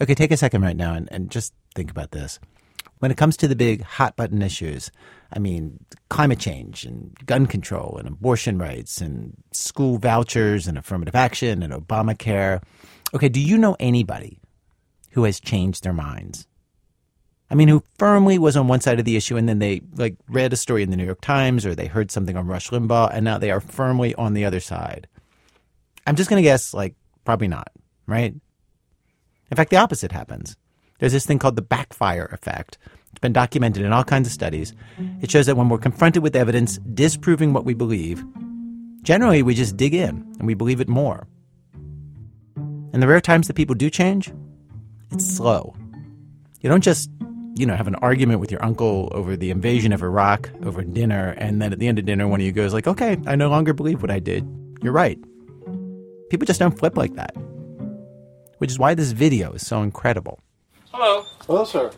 Okay, take a second right now and, and just think about this. When it comes to the big hot button issues, I mean, climate change and gun control and abortion rights and school vouchers and affirmative action and Obamacare. Okay, do you know anybody who has changed their minds? I mean, who firmly was on one side of the issue and then they like read a story in the New York Times or they heard something on Rush Limbaugh and now they are firmly on the other side. I'm just going to guess like probably not, right? In fact, the opposite happens. There's this thing called the backfire effect. It's been documented in all kinds of studies. It shows that when we're confronted with evidence disproving what we believe, generally we just dig in and we believe it more. And the rare times that people do change, it's slow. You don't just, you know, have an argument with your uncle over the invasion of Iraq over dinner, and then at the end of dinner, one of you goes like, "Okay, I no longer believe what I did. You're right." People just don't flip like that which is why this video is so incredible. Hello. Hello, sir.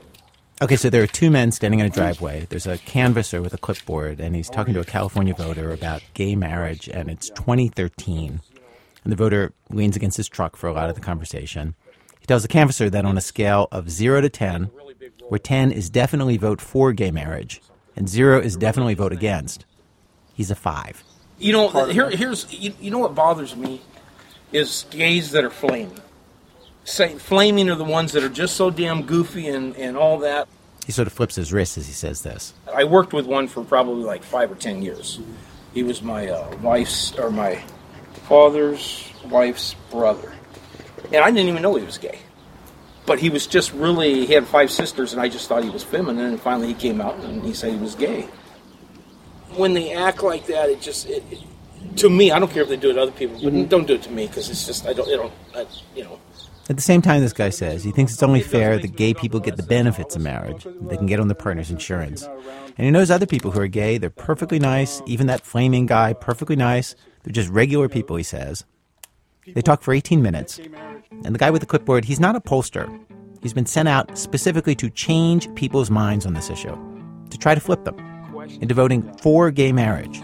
Okay, so there are two men standing in a driveway. There's a canvasser with a clipboard, and he's talking to a California voter about gay marriage, and it's 2013. And the voter leans against his truck for a lot of the conversation. He tells the canvasser that on a scale of 0 to 10, where 10 is definitely vote for gay marriage, and 0 is definitely vote against, he's a 5. You know, here, here's you, you know what bothers me is gays that are flaming say flaming are the ones that are just so damn goofy and, and all that. He sort of flips his wrist as he says this. I worked with one for probably like five or ten years. He was my uh, wife's or my father's wife's brother, and I didn't even know he was gay. But he was just really he had five sisters, and I just thought he was feminine. And finally, he came out and he said he was gay. When they act like that, it just it, it, to me, I don't care if they do it to other people, but mm-hmm. don't do it to me because it's just I don't, I don't, I, you know. At the same time, this guy says he thinks it's only fair that gay people get the benefits of marriage. They can get on the partner's insurance. And he knows other people who are gay. They're perfectly nice. Even that flaming guy, perfectly nice. They're just regular people, he says. They talk for 18 minutes. And the guy with the clipboard, he's not a pollster. He's been sent out specifically to change people's minds on this issue, to try to flip them into voting for gay marriage.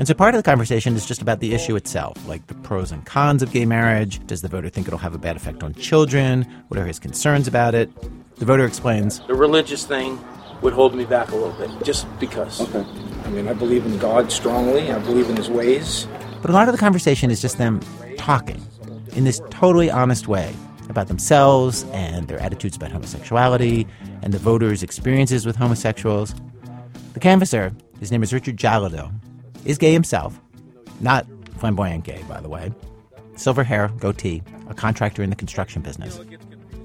And so part of the conversation is just about the issue itself, like the pros and cons of gay marriage. Does the voter think it'll have a bad effect on children? What are his concerns about it? The voter explains The religious thing would hold me back a little bit, just because. Okay. I mean, I believe in God strongly, I believe in his ways. But a lot of the conversation is just them talking in this totally honest way about themselves and their attitudes about homosexuality and the voters' experiences with homosexuals. The canvasser, his name is Richard Jalado, is gay himself. Not flamboyant gay, by the way. Silver hair, goatee, a contractor in the construction business.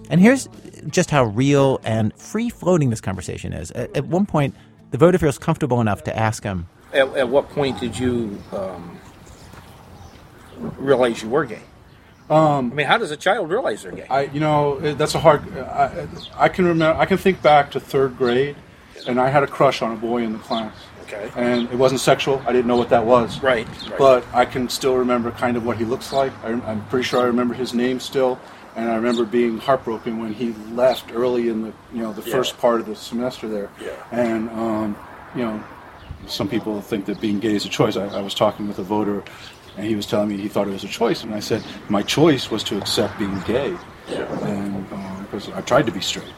And here's just how real and free floating this conversation is. At, at, one point, the voter feels comfortable enough to ask him At, at what point did you um, realize you were gay? Um, I mean, how does a child realize they're gay? I, you know, that's a hard. I, I can remember. I can think back to third grade, and I had a crush on a boy in the class. Okay. And it wasn't sexual. I didn't know what that was. Right. right. But I can still remember kind of what he looks like. I, am pretty sure I remember his name still, and I remember being heartbroken when he left early in the you know the yeah. first part of the semester there. Yeah. And um, you know, some people think that being gay is a choice. I, I was talking with a voter, and he was telling me he thought it was a choice, and I said my choice was to accept being gay. Yeah. And because um, I tried to be straight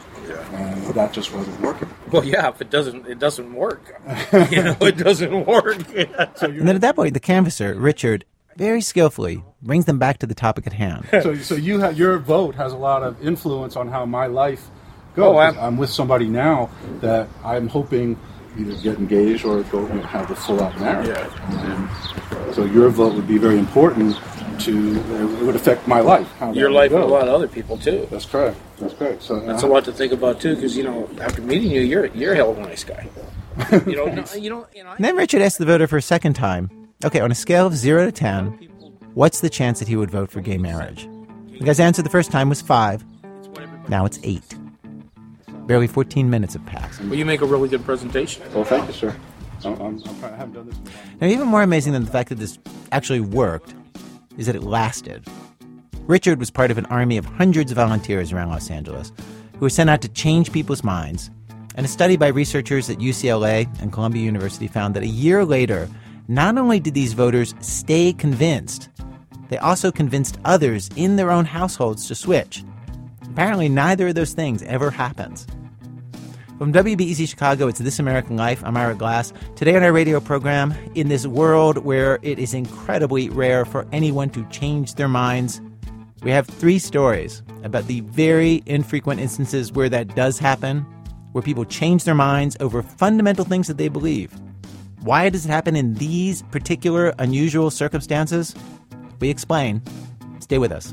and that just wasn't working. Well, yeah, if it doesn't, it doesn't work. you know, it doesn't work. and then at that point, the canvasser Richard very skillfully brings them back to the topic at hand. so, so you have your vote has a lot of influence on how my life goes. Oh, I'm, I'm with somebody now that I'm hoping either get engaged or go you know, have a full out marriage. Yeah. so your vote would be very important to it would affect my life. Your life and a lot of other people too. That's correct. That's correct. So that's uh, a lot to think about too, because you know, after meeting you, you're you're a hell of a nice guy. you know, no, you know. You know then Richard asked the voter for a second time. Okay, on a scale of zero to ten, what's the chance that he would vote for gay marriage? The guy's answer the first time was five. Now it's eight. Barely 14 minutes have passed. Well, you make a really good presentation. Well, thank you, sir. I'm, I'm, I'm, I have not done this. Now, even more amazing than the fact that this actually worked is that it lasted. Richard was part of an army of hundreds of volunteers around Los Angeles who were sent out to change people's minds. And a study by researchers at UCLA and Columbia University found that a year later, not only did these voters stay convinced, they also convinced others in their own households to switch. Apparently, neither of those things ever happens. From WBEZ Chicago, it's This American Life. I'm Ira Glass. Today on our radio program, in this world where it is incredibly rare for anyone to change their minds, we have three stories about the very infrequent instances where that does happen, where people change their minds over fundamental things that they believe. Why does it happen in these particular unusual circumstances? We explain. Stay with us.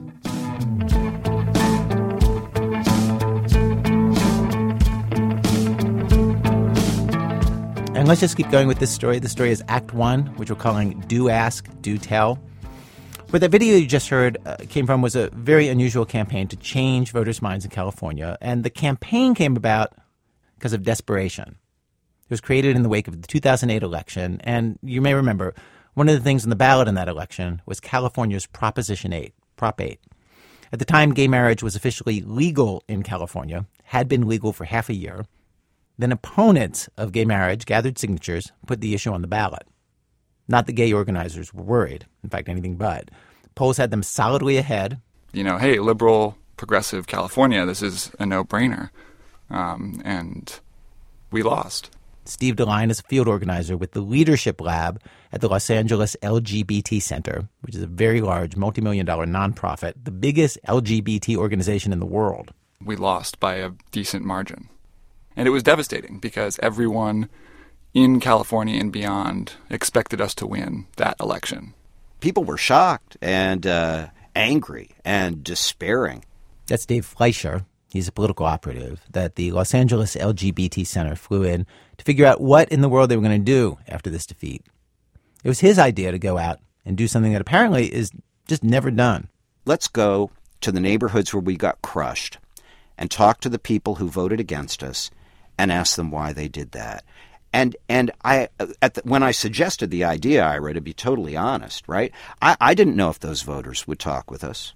And let's just keep going with this story. The story is Act One, which we're calling Do Ask, Do Tell. Where that video you just heard uh, came from was a very unusual campaign to change voters' minds in California. And the campaign came about because of desperation. It was created in the wake of the 2008 election. And you may remember one of the things on the ballot in that election was California's Proposition 8, Prop 8. At the time, gay marriage was officially legal in California, had been legal for half a year. Then opponents of gay marriage gathered signatures, put the issue on the ballot. Not the gay organizers were worried, in fact, anything but. Polls had them solidly ahead. You know, hey, liberal, progressive California, this is a no brainer. Um, and we lost. Steve DeLine is a field organizer with the Leadership Lab at the Los Angeles LGBT Center, which is a very large, multi million dollar nonprofit, the biggest LGBT organization in the world. We lost by a decent margin. And it was devastating because everyone in California and beyond expected us to win that election. People were shocked and uh, angry and despairing. That's Dave Fleischer. He's a political operative that the Los Angeles LGBT Center flew in to figure out what in the world they were going to do after this defeat. It was his idea to go out and do something that apparently is just never done. Let's go to the neighborhoods where we got crushed and talk to the people who voted against us and ask them why they did that. And and I the, when I suggested the idea, Ira, to be totally honest, right? I, I didn't know if those voters would talk with us.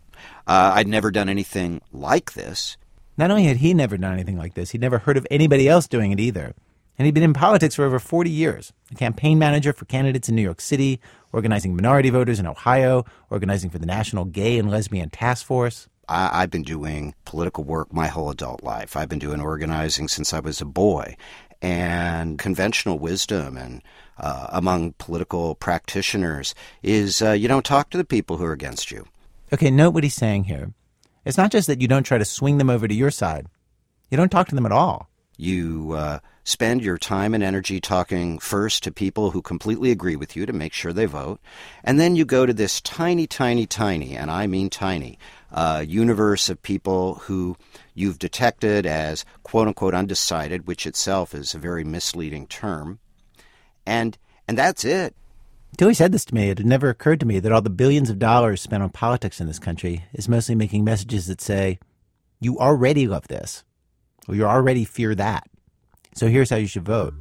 Uh, I'd never done anything like this. Not only had he never done anything like this, he'd never heard of anybody else doing it either. And he'd been in politics for over 40 years a campaign manager for candidates in New York City, organizing minority voters in Ohio, organizing for the National Gay and Lesbian Task Force. I, have been doing political work my whole adult life. I've been doing organizing since I was a boy. And conventional wisdom and uh, among political practitioners is uh, you don't talk to the people who are against you. Okay, note what he's saying here. It's not just that you don't try to swing them over to your side, you don't talk to them at all. You uh, spend your time and energy talking first to people who completely agree with you to make sure they vote, and then you go to this tiny, tiny, tiny, and I mean tiny, uh, universe of people who you've detected as quote unquote undecided, which itself is a very misleading term. And and that's it. Until he said this to me, it had never occurred to me that all the billions of dollars spent on politics in this country is mostly making messages that say, you already love this, or you already fear that. So here's how you should vote.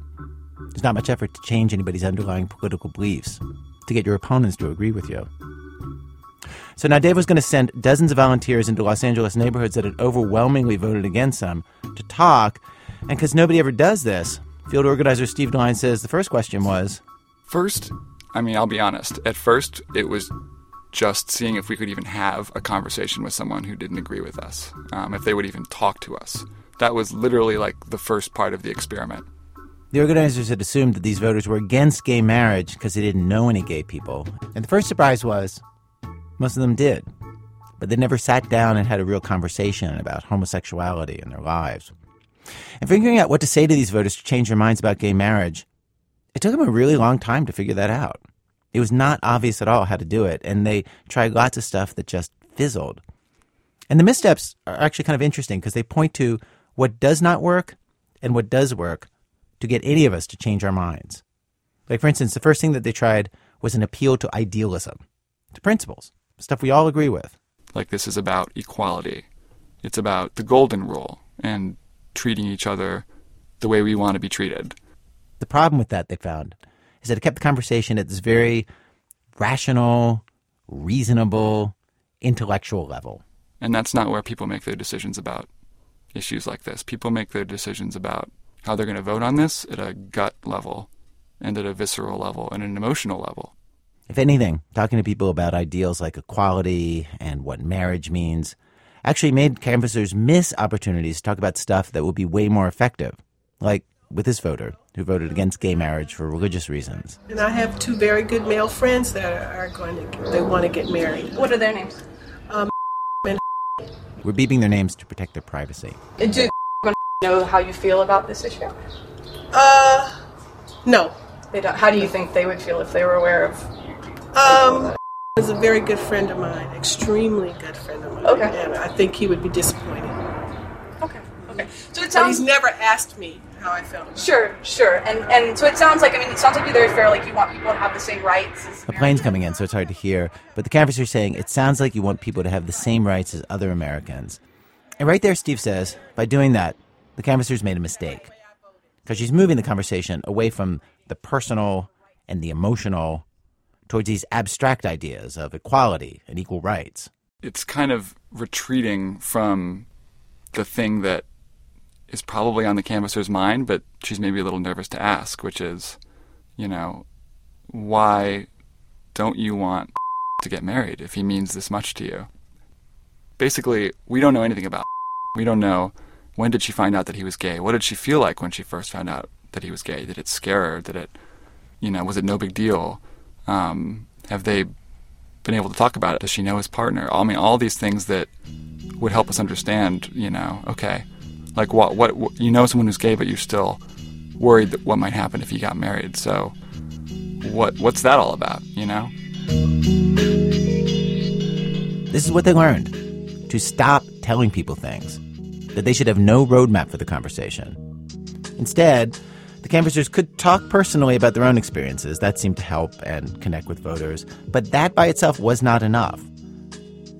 There's not much effort to change anybody's underlying political beliefs, to get your opponents to agree with you. So now Dave was going to send dozens of volunteers into Los Angeles neighborhoods that had overwhelmingly voted against him to talk. And because nobody ever does this, field organizer Steve DeLine says the first question was First, I mean, I'll be honest. At first, it was just seeing if we could even have a conversation with someone who didn't agree with us, um, if they would even talk to us. That was literally like the first part of the experiment. The organizers had assumed that these voters were against gay marriage because they didn't know any gay people. And the first surprise was most of them did. But they never sat down and had a real conversation about homosexuality in their lives. And figuring out what to say to these voters to change their minds about gay marriage, it took them a really long time to figure that out. It was not obvious at all how to do it, and they tried lots of stuff that just fizzled. And the missteps are actually kind of interesting because they point to what does not work and what does work to get any of us to change our minds. Like, for instance, the first thing that they tried was an appeal to idealism, to principles stuff we all agree with. Like this is about equality. It's about the golden rule and treating each other the way we want to be treated. The problem with that, they found, is that it kept the conversation at this very rational, reasonable, intellectual level. And that's not where people make their decisions about issues like this. People make their decisions about how they're going to vote on this at a gut level and at a visceral level and an emotional level. If anything, talking to people about ideals like equality and what marriage means actually made canvassers miss opportunities to talk about stuff that would be way more effective, like with this voter who voted against gay marriage for religious reasons. And I have two very good male friends that are going to they want to get married. What are their names? Um, We're beeping their names to protect their privacy. Do you know how you feel about this issue? Uh, no. They don't. How do you think they would feel if they were aware of? Um, is a very good friend of mine, extremely good friend of mine. Okay. And I think he would be disappointed. Okay. Okay. So it But sounds. he's never asked me how I felt. Sure, sure, and and so it sounds like I mean it sounds like you're very fair. Like you want people to have the same rights. As A plane's coming in, so it's hard to hear. But the canvasser's saying it sounds like you want people to have the same rights as other Americans. And right there, Steve says, by doing that, the canvasser's made a mistake. Because she's moving the conversation away from the personal and the emotional towards these abstract ideas of equality and equal rights. It's kind of retreating from the thing that is probably on the canvasser's mind, but she's maybe a little nervous to ask, which is, you know, why don't you want to get married if he means this much to you? Basically, we don't know anything about. We don't know when did she find out that he was gay? What did she feel like when she first found out that he was gay? Did it scare her? Did it, you know, was it no big deal? Um, have they been able to talk about it? Does she know his partner? I mean, all these things that would help us understand, you know, okay, like what, what, what you know someone who's gay, but you're still worried that what might happen if you got married. So, what, what's that all about? You know? This is what they learned to stop telling people things, that they should have no roadmap for the conversation. Instead, the canvassers could talk personally about their own experiences. That seemed to help and connect with voters. But that by itself was not enough.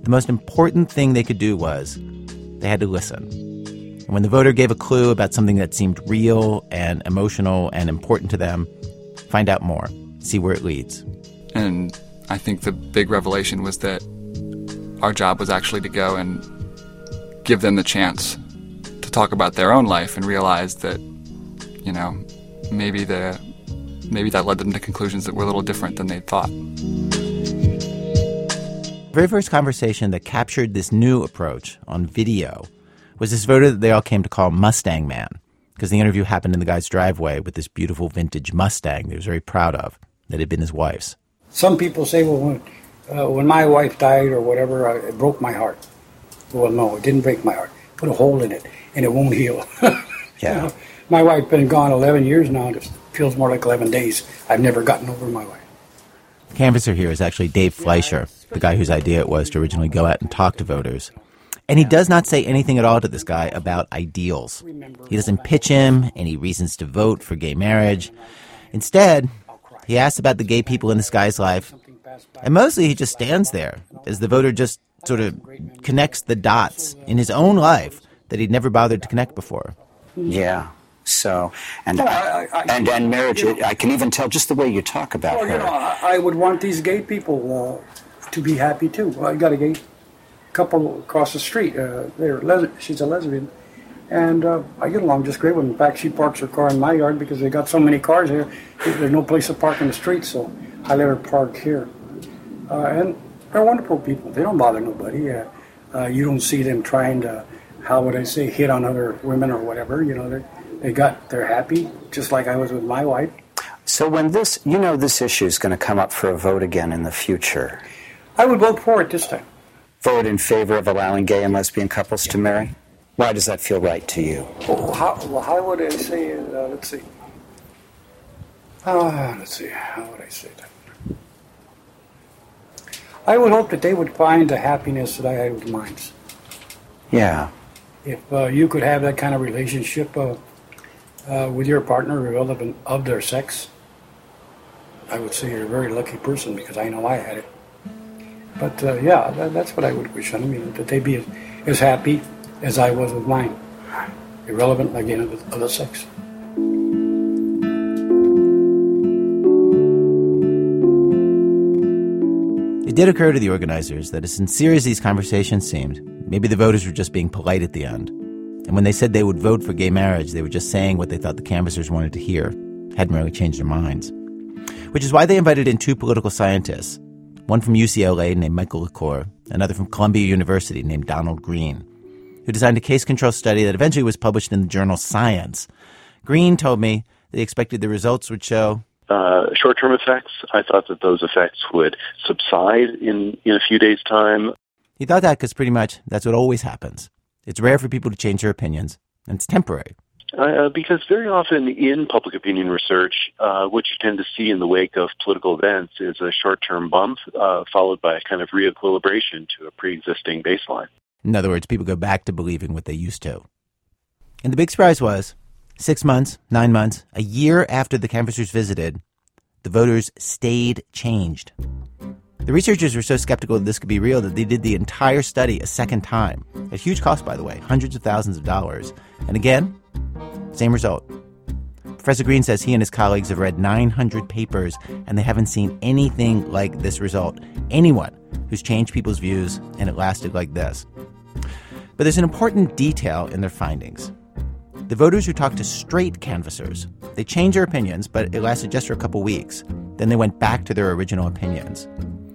The most important thing they could do was they had to listen. And when the voter gave a clue about something that seemed real and emotional and important to them, find out more, see where it leads. And I think the big revelation was that our job was actually to go and give them the chance to talk about their own life and realize that, you know, maybe the maybe that led them to conclusions that were a little different than they thought. The very first conversation that captured this new approach on video was this voter that they all came to call Mustang Man, because the interview happened in the guy's driveway with this beautiful vintage Mustang that he was very proud of, that had been his wife's. Some people say, well, when, uh, when my wife died or whatever, uh, it broke my heart. Well, no, it didn't break my heart. Put a hole in it, and it won't heal. Yeah. You know, my wife's been gone 11 years now. It feels more like 11 days. I've never gotten over my wife. The canvasser here is actually Dave Fleischer, the guy whose idea it was to originally go out and talk to voters. And he does not say anything at all to this guy about ideals. He doesn't pitch him any reasons to vote for gay marriage. Instead, he asks about the gay people in this guy's life. And mostly he just stands there as the voter just sort of connects the dots in his own life that he'd never bothered to connect before. Yeah. So, and Oh, I- I- and and marriage. you know- I can even tell just the way you talk about Well, her. you know, I, I would want these gay people uh, to be happy too. Well, I got a gay couple across the street. Uh, they're les- she's a lesbian, and uh, I get along just great with them. In fact, she parks her car in my yard because they got so many cars here. There's no place to park in the street, so I let her park here. Uh, and they're wonderful people. They don't bother nobody. Uh, uh, you don't see them trying to, how would I say, hit on other women or whatever. You know, they they got they're happy, just like I was with my wife. So when this, you know, this issue is going to come up for a vote again in the future. I would vote for it this time. Vote in favor of allowing gay and lesbian couples to marry. Why does that feel right to you? Oh, how, well, how would I say it? Uh, let's see. Ah, let's see. How would I say that? I would hope that they would find the happiness that I had with mine. Yeah. If uh, you could have that kind of relationship uh, uh, with your partner, irrelevant of their sex, I would say you're a very lucky person because I know I had it. But uh, yeah, that, that's what I would wish on know, that they be as, as happy as I was with mine, irrelevant again of the sex. It did occur to the organizers that as sincere as these conversations seemed, maybe the voters were just being polite at the end. And when they said they would vote for gay marriage, they were just saying what they thought the canvassers wanted to hear, hadn't really changed their minds. Which is why they invited in two political scientists, one from UCLA named Michael LaCour, another from Columbia University named Donald Green, who designed a case control study that eventually was published in the journal Science. Green told me that he expected the results would show uh, short-term effects. I thought that those effects would subside in, in a few days' time. He thought that because pretty much that's what always happens. It's rare for people to change their opinions, and it's temporary. Uh, because very often in public opinion research, uh, what you tend to see in the wake of political events is a short-term bump uh, followed by a kind of reequilibration to a pre-existing baseline. In other words, people go back to believing what they used to. And the big surprise was six months, nine months, a year after the canvassers visited, the voters stayed changed. The researchers were so skeptical that this could be real that they did the entire study a second time. At huge cost, by the way, hundreds of thousands of dollars. And again, same result. Professor Green says he and his colleagues have read 900 papers and they haven't seen anything like this result. Anyone who's changed people's views and it lasted like this. But there's an important detail in their findings. The voters who talked to straight canvassers, they changed their opinions, but it lasted just for a couple weeks. Then they went back to their original opinions.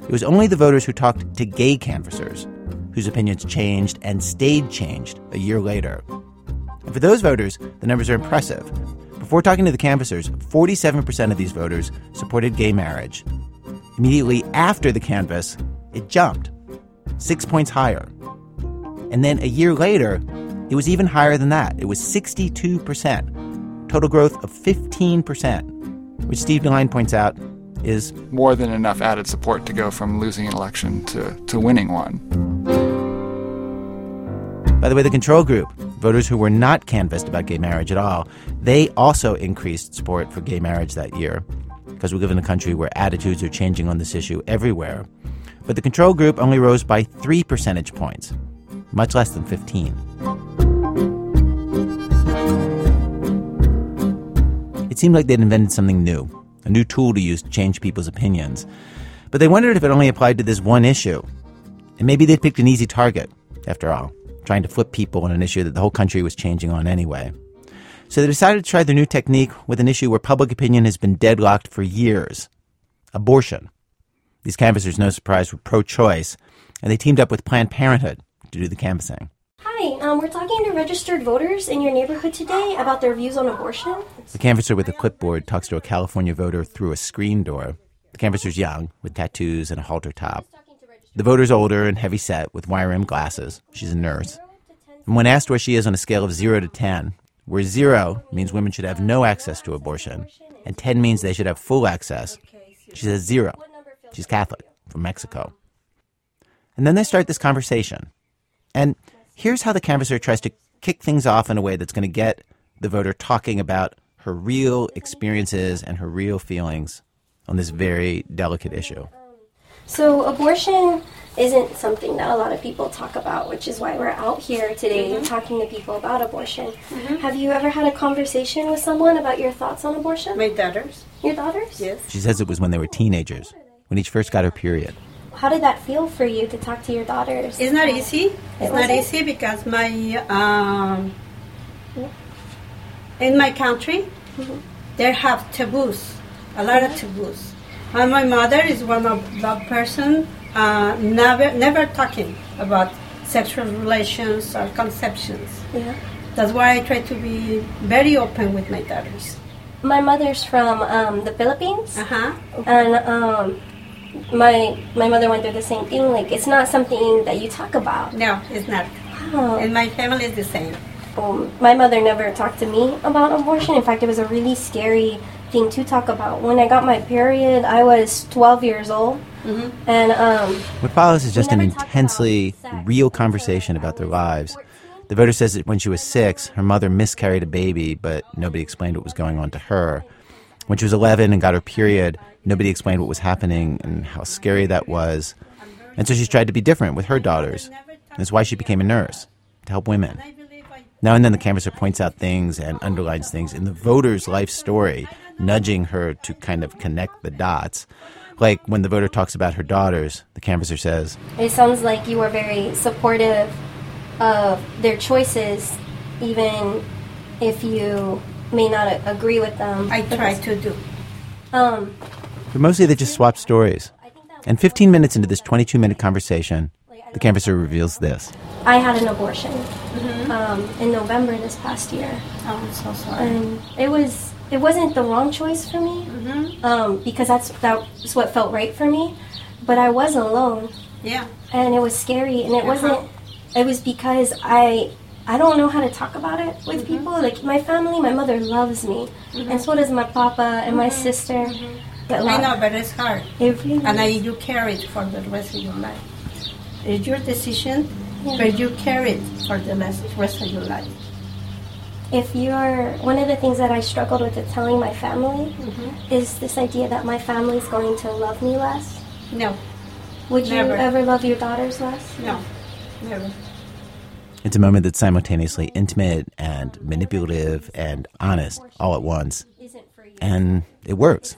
It was only the voters who talked to gay canvassers whose opinions changed and stayed changed a year later. And for those voters, the numbers are impressive. Before talking to the canvassers, 47% of these voters supported gay marriage. Immediately after the canvass, it jumped six points higher. And then a year later, it was even higher than that. It was 62%, total growth of 15%, which Steve DeLine points out is more than enough added support to go from losing an election to, to winning one. By the way, the control group, voters who were not canvassed about gay marriage at all, they also increased support for gay marriage that year because we live in a country where attitudes are changing on this issue everywhere. But the control group only rose by three percentage points, much less than 15. It seemed like they'd invented something new, a new tool to use to change people's opinions. But they wondered if it only applied to this one issue. And maybe they'd picked an easy target, after all trying to flip people on an issue that the whole country was changing on anyway. So they decided to try the new technique with an issue where public opinion has been deadlocked for years abortion. These canvassers, no surprise, were pro choice, and they teamed up with Planned Parenthood to do the canvassing. Um, we're talking to registered voters in your neighborhood today about their views on abortion. The canvasser with a clipboard talks to a California voter through a screen door. The canvasser's young, with tattoos and a halter top. The voter's older and heavy set with wire rimmed glasses. She's a nurse. And when asked where she is on a scale of 0 to 10, where 0 means women should have no access to abortion, and 10 means they should have full access, she says 0. She's Catholic, from Mexico. And then they start this conversation. And here's how the canvasser tries to kick things off in a way that's going to get the voter talking about her real experiences and her real feelings on this very delicate issue. So, abortion isn't something that a lot of people talk about, which is why we're out here today mm-hmm. talking to people about abortion. Mm-hmm. Have you ever had a conversation with someone about your thoughts on abortion? My daughters. Your daughters? Yes. She says it was when they were teenagers, when each first got her period. How did that feel for you to talk to your daughters? It's not easy. It's not easy because my um, in my country mm-hmm. there have taboos, a lot of taboos and my mother is one of that person, uh, never never talking about sexual relations or conceptions. Yeah. That's why I try to be very open with my daughters. My mother's from um, the Philippines, uh-huh. and um, my my mother went through the same thing. Like it's not something that you talk about. No, it's not. Oh. And my family is the same. Um, my mother never talked to me about abortion. In fact, it was a really scary thing to talk about. When I got my period, I was 12 years old. Mm-hmm. And um, what follows is just an intensely real conversation about their lives. The voter says that when she was six, her mother miscarried a baby, but nobody explained what was going on to her. When she was 11 and got her period, nobody explained what was happening and how scary that was. And so she's tried to be different with her daughters. That's why she became a nurse, to help women. Now and then the canvasser points out things and underlines things in the voter's life story nudging her to kind of connect the dots. Like when the voter talks about her daughters, the canvasser says, It sounds like you are very supportive of their choices, even if you may not agree with them. I try to do. Um, but mostly they just swap stories. And 15 minutes into this 22 minute conversation, the canvasser reveals this. I had an abortion mm-hmm. um, in November this past year. Oh, I'm so sorry. And it was it wasn't the wrong choice for me mm-hmm. um, because that's that's what felt right for me. But I was alone. Yeah. And it was scary, and it uh-huh. wasn't. It was because I I don't know how to talk about it with mm-hmm. people. Like my family, my mother loves me, mm-hmm. and so does my papa and my mm-hmm. sister. Mm-hmm. But I know, but it's hard. It really and I, you carry it for the rest of your life. It's your decision, yeah. but you carry it for the rest of your life. If you're one of the things that I struggled with telling my family mm-hmm. is this idea that my family is going to love me less. No. Would Never. you ever love your daughters less? No. Never. It's a moment that's simultaneously intimate and manipulative and honest all at once. And it works.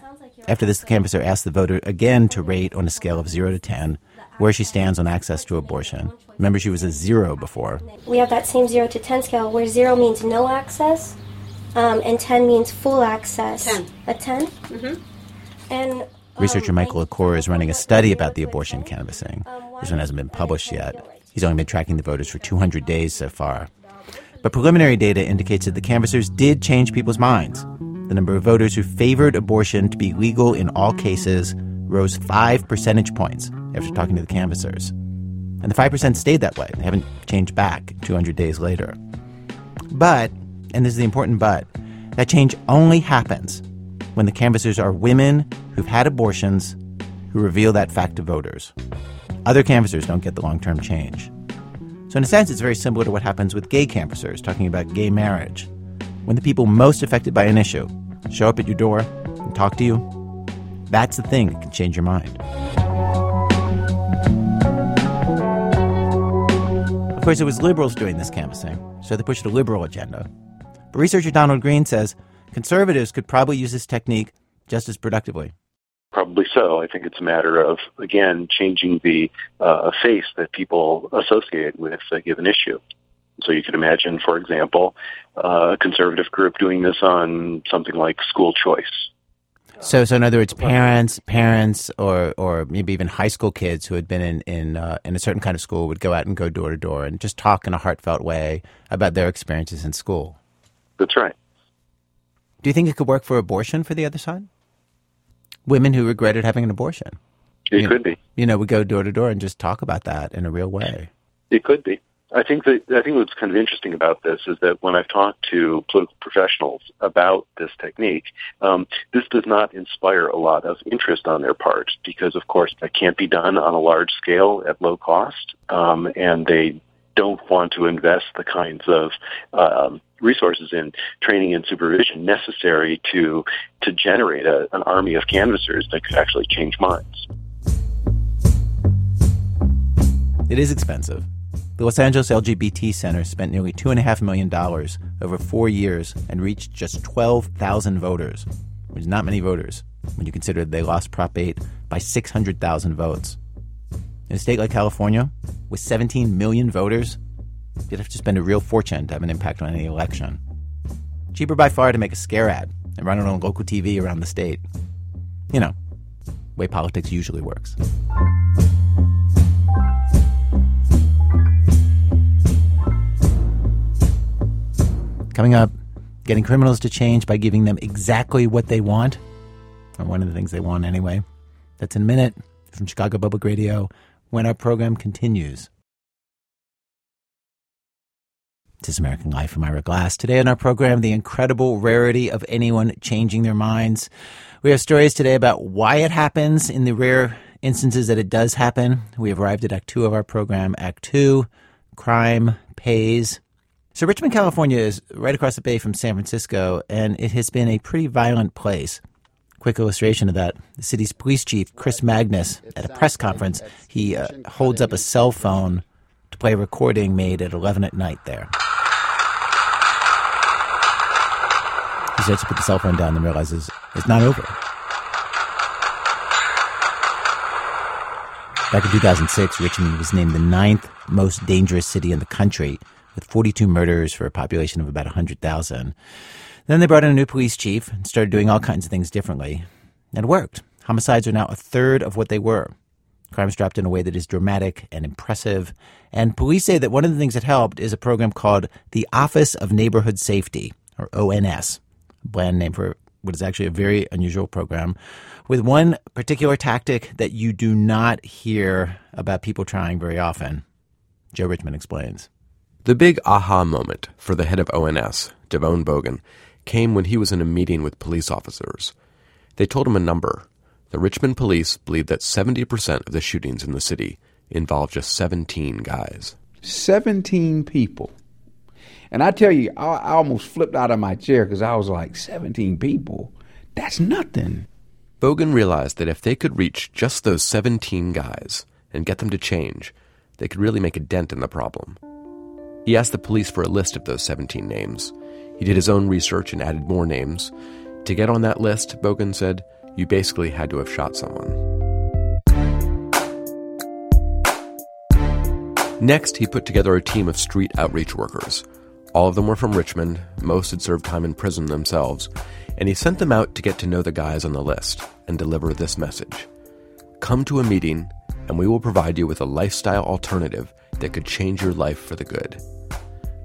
After this, the canvasser asked the voter again to rate on a scale of 0 to 10 where she stands on access to abortion. Remember, she was a 0 before. We have that same 0 to 10 scale where 0 means no access um, and 10 means full access. 10. A 10? Mm-hmm. And um, Researcher Michael LaCour is running a study about the abortion canvassing. This one hasn't been published yet. He's only been tracking the voters for 200 days so far. But preliminary data indicates that the canvassers did change people's minds. The number of voters who favored abortion to be legal in all cases rose five percentage points after talking to the canvassers. And the 5% stayed that way. They haven't changed back 200 days later. But, and this is the important but, that change only happens when the canvassers are women who've had abortions who reveal that fact to voters. Other canvassers don't get the long term change. So, in a sense, it's very similar to what happens with gay canvassers talking about gay marriage. When the people most affected by an issue show up at your door and talk to you, that's the thing that can change your mind. Of course, it was liberals doing this canvassing, so they pushed a liberal agenda. But researcher Donald Green says conservatives could probably use this technique just as productively. Probably so. I think it's a matter of, again, changing the uh, face that people associate with a given issue. So you could imagine, for example, uh, a conservative group doing this on something like school choice. So, so in other words, parents, parents, or or maybe even high school kids who had been in in uh, in a certain kind of school would go out and go door to door and just talk in a heartfelt way about their experiences in school. That's right. Do you think it could work for abortion for the other side? Women who regretted having an abortion. It you could know, be. You know, we go door to door and just talk about that in a real way. It could be. I think that I think what's kind of interesting about this is that when I've talked to political professionals about this technique, um, this does not inspire a lot of interest on their part because, of course, that can't be done on a large scale at low cost, um, and they don't want to invest the kinds of um, resources in training and supervision necessary to to generate a, an army of canvassers that could actually change minds. It is expensive. The Los Angeles LGBT Center spent nearly $2.5 million over four years and reached just 12,000 voters, which is not many voters when you consider they lost Prop 8 by 600,000 votes. In a state like California, with 17 million voters, you'd have to spend a real fortune to have an impact on any election. Cheaper by far to make a scare ad and run it on local TV around the state. You know, way politics usually works. Coming up, getting criminals to change by giving them exactly what they want, or one of the things they want anyway. That's in a minute from Chicago Public Radio when our program continues. This is American Life from Ira Glass. Today on our program, the incredible rarity of anyone changing their minds. We have stories today about why it happens in the rare instances that it does happen. We have arrived at Act Two of our program. Act Two, crime pays. So Richmond, California is right across the bay from San Francisco, and it has been a pretty violent place. Quick illustration of that. The city's police chief, Chris Magnus, at a press conference, he uh, holds up a cell phone to play a recording made at 11 at night there. He starts to put the cell phone down and realizes it's not over. Back in 2006, Richmond was named the ninth most dangerous city in the country, with 42 murders for a population of about 100,000. Then they brought in a new police chief and started doing all kinds of things differently. And it worked. Homicides are now a third of what they were. Crimes dropped in a way that is dramatic and impressive. And police say that one of the things that helped is a program called the Office of Neighborhood Safety, or ONS, bland name for what is actually a very unusual program, with one particular tactic that you do not hear about people trying very often. Joe Richmond explains. The big aha moment for the head of ONS, DeVone Boggan, came when he was in a meeting with police officers. They told him a number. The Richmond police believe that 70% of the shootings in the city involve just 17 guys. 17 people. And I tell you, I, I almost flipped out of my chair because I was like, 17 people? That's nothing. Boggan realized that if they could reach just those 17 guys and get them to change, they could really make a dent in the problem. He asked the police for a list of those 17 names. He did his own research and added more names. To get on that list, Boggan said, you basically had to have shot someone. Next, he put together a team of street outreach workers. All of them were from Richmond, most had served time in prison themselves, and he sent them out to get to know the guys on the list and deliver this message Come to a meeting, and we will provide you with a lifestyle alternative that could change your life for the good.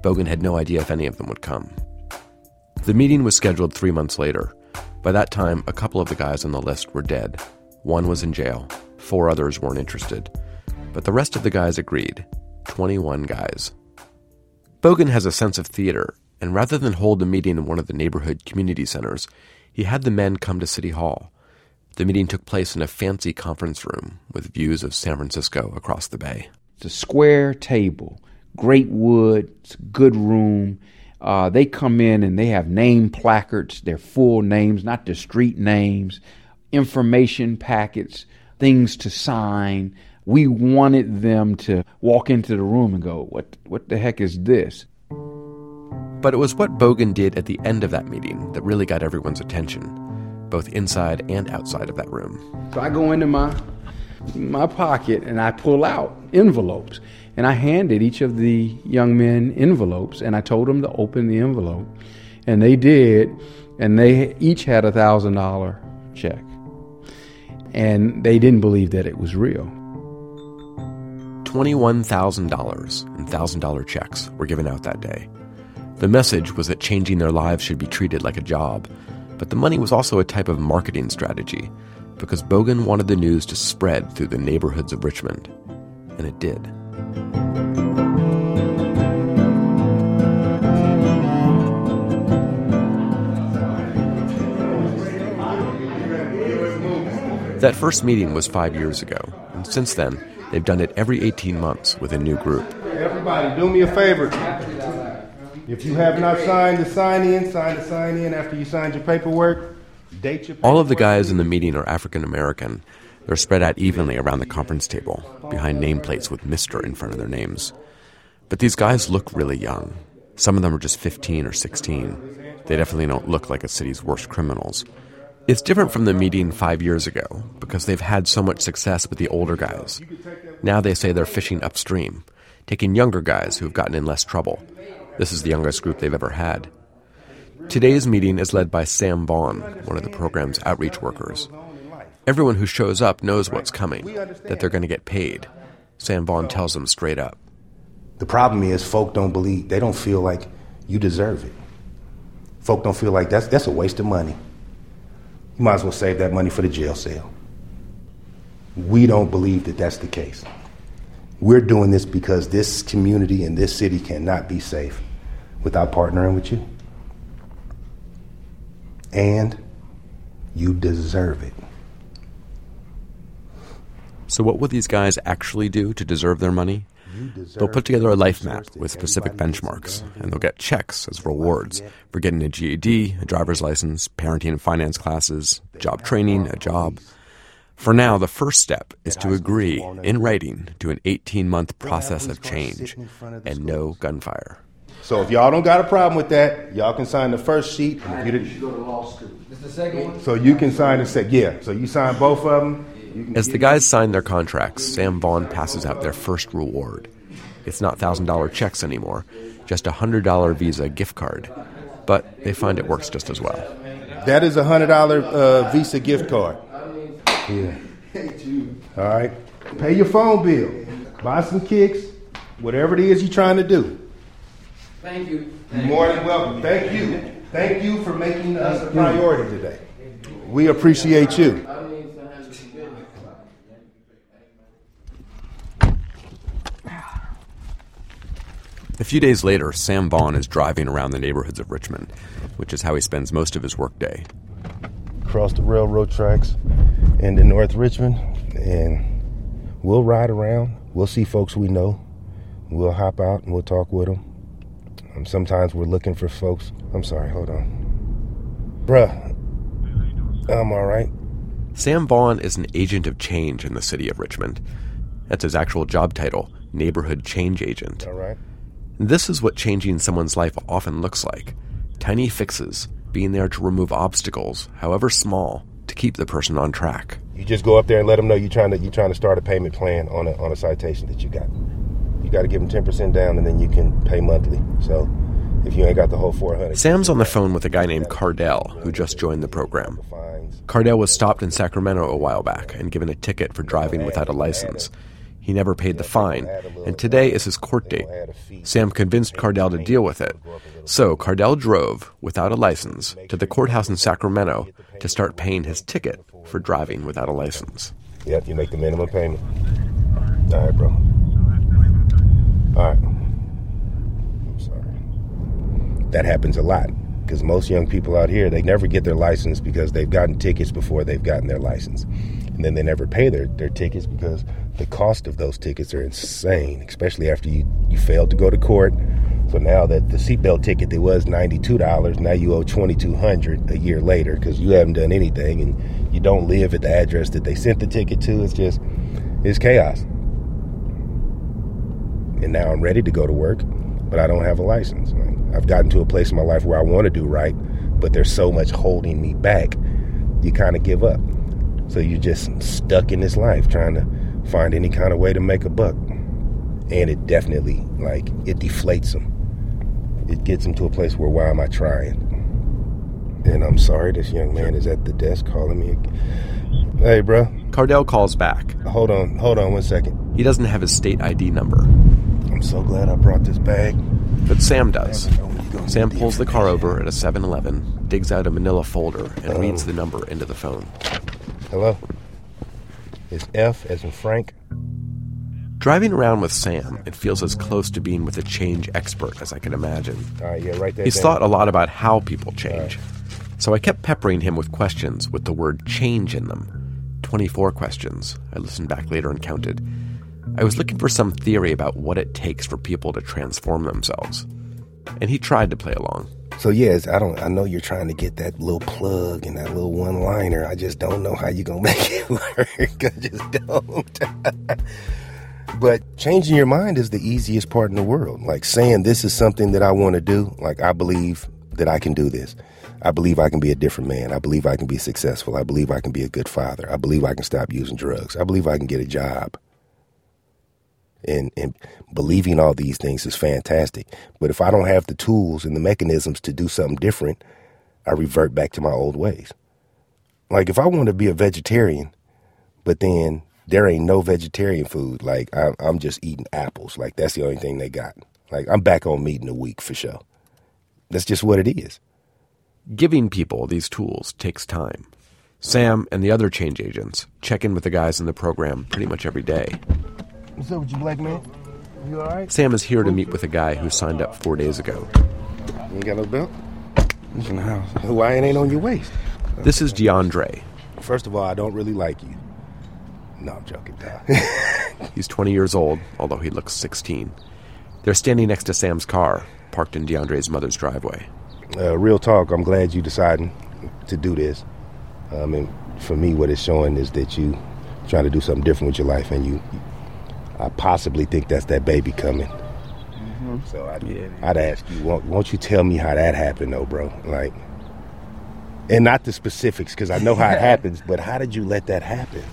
Boggan had no idea if any of them would come. The meeting was scheduled three months later. By that time, a couple of the guys on the list were dead. One was in jail, four others weren't interested. But the rest of the guys agreed 21 guys. Boggan has a sense of theater, and rather than hold the meeting in one of the neighborhood community centers, he had the men come to City Hall. The meeting took place in a fancy conference room with views of San Francisco across the bay. It's a square table, great wood, a good room. Uh, they come in and they have name placards, their full names, not the street names, information packets, things to sign. We wanted them to walk into the room and go, "What? What the heck is this?" But it was what Boggan did at the end of that meeting that really got everyone's attention, both inside and outside of that room. So I go into my my pocket and I pull out envelopes and I handed each of the young men envelopes and I told them to open the envelope and they did and they each had a thousand dollar check and they didn't believe that it was real. $21,000 in $1,000 checks were given out that day. The message was that changing their lives should be treated like a job, but the money was also a type of marketing strategy because Boggan wanted the news to spread through the neighborhoods of Richmond. And it did. That first meeting was five years ago, and since then, they've done it every 18 months with a new group. Everybody, do me a favor. If you have not signed the sign in, sign the sign in after you signed your paperwork. Date your paperwork. All of the guys in the meeting are African American. They're spread out evenly around the conference table, behind nameplates with Mr. in front of their names. But these guys look really young. Some of them are just 15 or 16. They definitely don't look like a city's worst criminals. It's different from the meeting five years ago because they've had so much success with the older guys. Now they say they're fishing upstream, taking younger guys who've gotten in less trouble. This is the youngest group they've ever had. Today's meeting is led by Sam Vaughn, one of the program's outreach workers. Everyone who shows up knows what's coming, that they're going to get paid. Sam Vaughn tells them straight up. The problem is, folk don't believe, they don't feel like you deserve it. Folk don't feel like that's, that's a waste of money. You might as well save that money for the jail cell. We don't believe that that's the case. We're doing this because this community and this city cannot be safe without partnering with you. And you deserve it. So, what will these guys actually do to deserve their money? They'll put together a life map with specific benchmarks, and they'll get checks as rewards for getting a GED, a driver's license, parenting and finance classes, job training, a job. For now, the first step is to agree in writing to an 18 month process of change and no gunfire. So if y'all don't got a problem with that, y'all can sign the first sheet. And if you didn't, go to law school. This the second one? So you can sign the second. Yeah. So you sign both of them. As the guys sign their contracts, Sam Vaughn passes out their first reward. It's not $1,000 checks anymore, just a $100 Visa gift card. But they find it works just as well. That is a $100 uh, Visa gift card. Yeah. All right. Pay your phone bill. Buy some kicks. Whatever it is you're trying to do. Thank you. You're more than welcome. Thank you. Thank you for making us a priority today. We appreciate you. A few days later, Sam Vaughn is driving around the neighborhoods of Richmond, which is how he spends most of his workday. Across the railroad tracks into North Richmond, and we'll ride around. We'll see folks we know. We'll hop out and we'll talk with them. Um, sometimes we're looking for folks. I'm sorry, hold on. Bruh, I'm all right. Sam Vaughn is an agent of change in the city of Richmond. That's his actual job title, Neighborhood Change Agent. All right. This is what changing someone's life often looks like tiny fixes, being there to remove obstacles, however small, to keep the person on track. You just go up there and let them know you're trying to you're trying to start a payment plan on a on a citation that you got. You got to give them ten percent down, and then you can pay monthly. So if you ain't got the whole four hundred, Sam's on the phone with a guy named Cardell who just joined the program. Cardell was stopped in Sacramento a while back and given a ticket for driving without a license. He never paid the fine, and today is his court date. Sam convinced Cardell to deal with it. So Cardell drove, without a license, to the courthouse in Sacramento to start paying his ticket for driving without a license. Yep, you make the minimum payment. All right, bro. All right. I'm sorry. That happens a lot because most young people out here, they never get their license because they've gotten tickets before they've gotten their license. And then they never pay their, their tickets because the cost of those tickets are insane, especially after you, you failed to go to court. So now that the seatbelt ticket that was $92, now you owe 2200 a year later because you haven't done anything and you don't live at the address that they sent the ticket to. It's just, it's chaos. And now I'm ready to go to work, but I don't have a license. I've gotten to a place in my life where I want to do right, but there's so much holding me back, you kind of give up. So you're just stuck in this life trying to find any kind of way to make a buck. And it definitely, like, it deflates them. It gets them to a place where, why am I trying? And I'm sorry, this young man is at the desk calling me. Hey, bro. Cardell calls back. Hold on, hold on one second. He doesn't have his state ID number. I'm so glad I brought this bag. But Sam does. Sam pulls the car over at a 7 Eleven, digs out a manila folder, and reads oh. the number into the phone. Hello? It's F as in Frank. Driving around with Sam, it feels as close to being with a change expert as I can imagine. All right, yeah, right there. He's thought a lot about how people change. So I kept peppering him with questions with the word change in them. 24 questions. I listened back later and counted. I was looking for some theory about what it takes for people to transform themselves. And he tried to play along. So yes, I don't. I know you're trying to get that little plug and that little one-liner. I just don't know how you're gonna make it work. I just don't. but changing your mind is the easiest part in the world. Like saying this is something that I want to do. Like I believe that I can do this. I believe I can be a different man. I believe I can be successful. I believe I can be a good father. I believe I can stop using drugs. I believe I can get a job. And, and believing all these things is fantastic. But if I don't have the tools and the mechanisms to do something different, I revert back to my old ways. Like if I want to be a vegetarian, but then there ain't no vegetarian food, like I, I'm just eating apples. Like that's the only thing they got. Like I'm back on meat in a week for sure. That's just what it is. Giving people these tools takes time. Sam and the other change agents check in with the guys in the program pretty much every day. What's up with you, black man? You all right? Sam is here to meet with a guy who signed up four days ago. You ain't got no belt? It's in the house. Why ain't on your waist? This is DeAndre. First of all, I don't really like you. No, I'm joking, He's 20 years old, although he looks 16. They're standing next to Sam's car, parked in DeAndre's mother's driveway. Uh, real talk, I'm glad you decided to do this. I mean, for me, what it's showing is that you trying to do something different with your life, and you, I possibly think that's that baby coming. Mm-hmm. So I'd, yeah, I'd ask you, won't, won't you tell me how that happened, though, bro? Like, and not the specifics because I know how it happens, but how did you let that happen?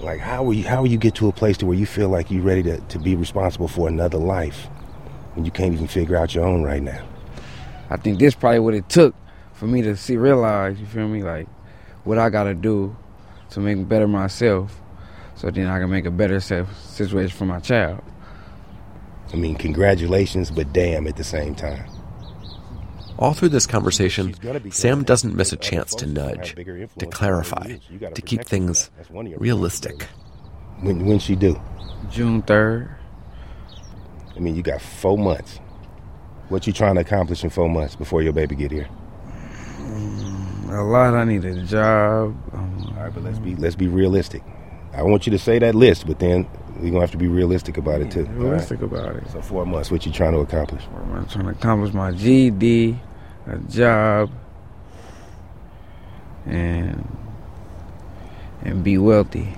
Like, how will you how will you get to a place to where you feel like you're ready to, to be responsible for another life when you can't even figure out your own right now? I think this probably what it took for me to see realize, you feel me, like what I gotta do to make better myself so then I can make a better situation for my child. I mean, congratulations, but damn at the same time. All through this conversation, Sam doesn't miss a chance to nudge, to clarify, to keep things realistic. When when she do? June third. I mean, you got four months. What you trying to accomplish in four months before your baby get here? Mm, a lot. I need a job. Um, All right, but let's be let's be realistic. I want you to say that list, but then we're gonna have to be realistic about it too. Realistic right? about it. So four months. What you trying to accomplish? I'm trying to accomplish my GD, a job, and and be wealthy.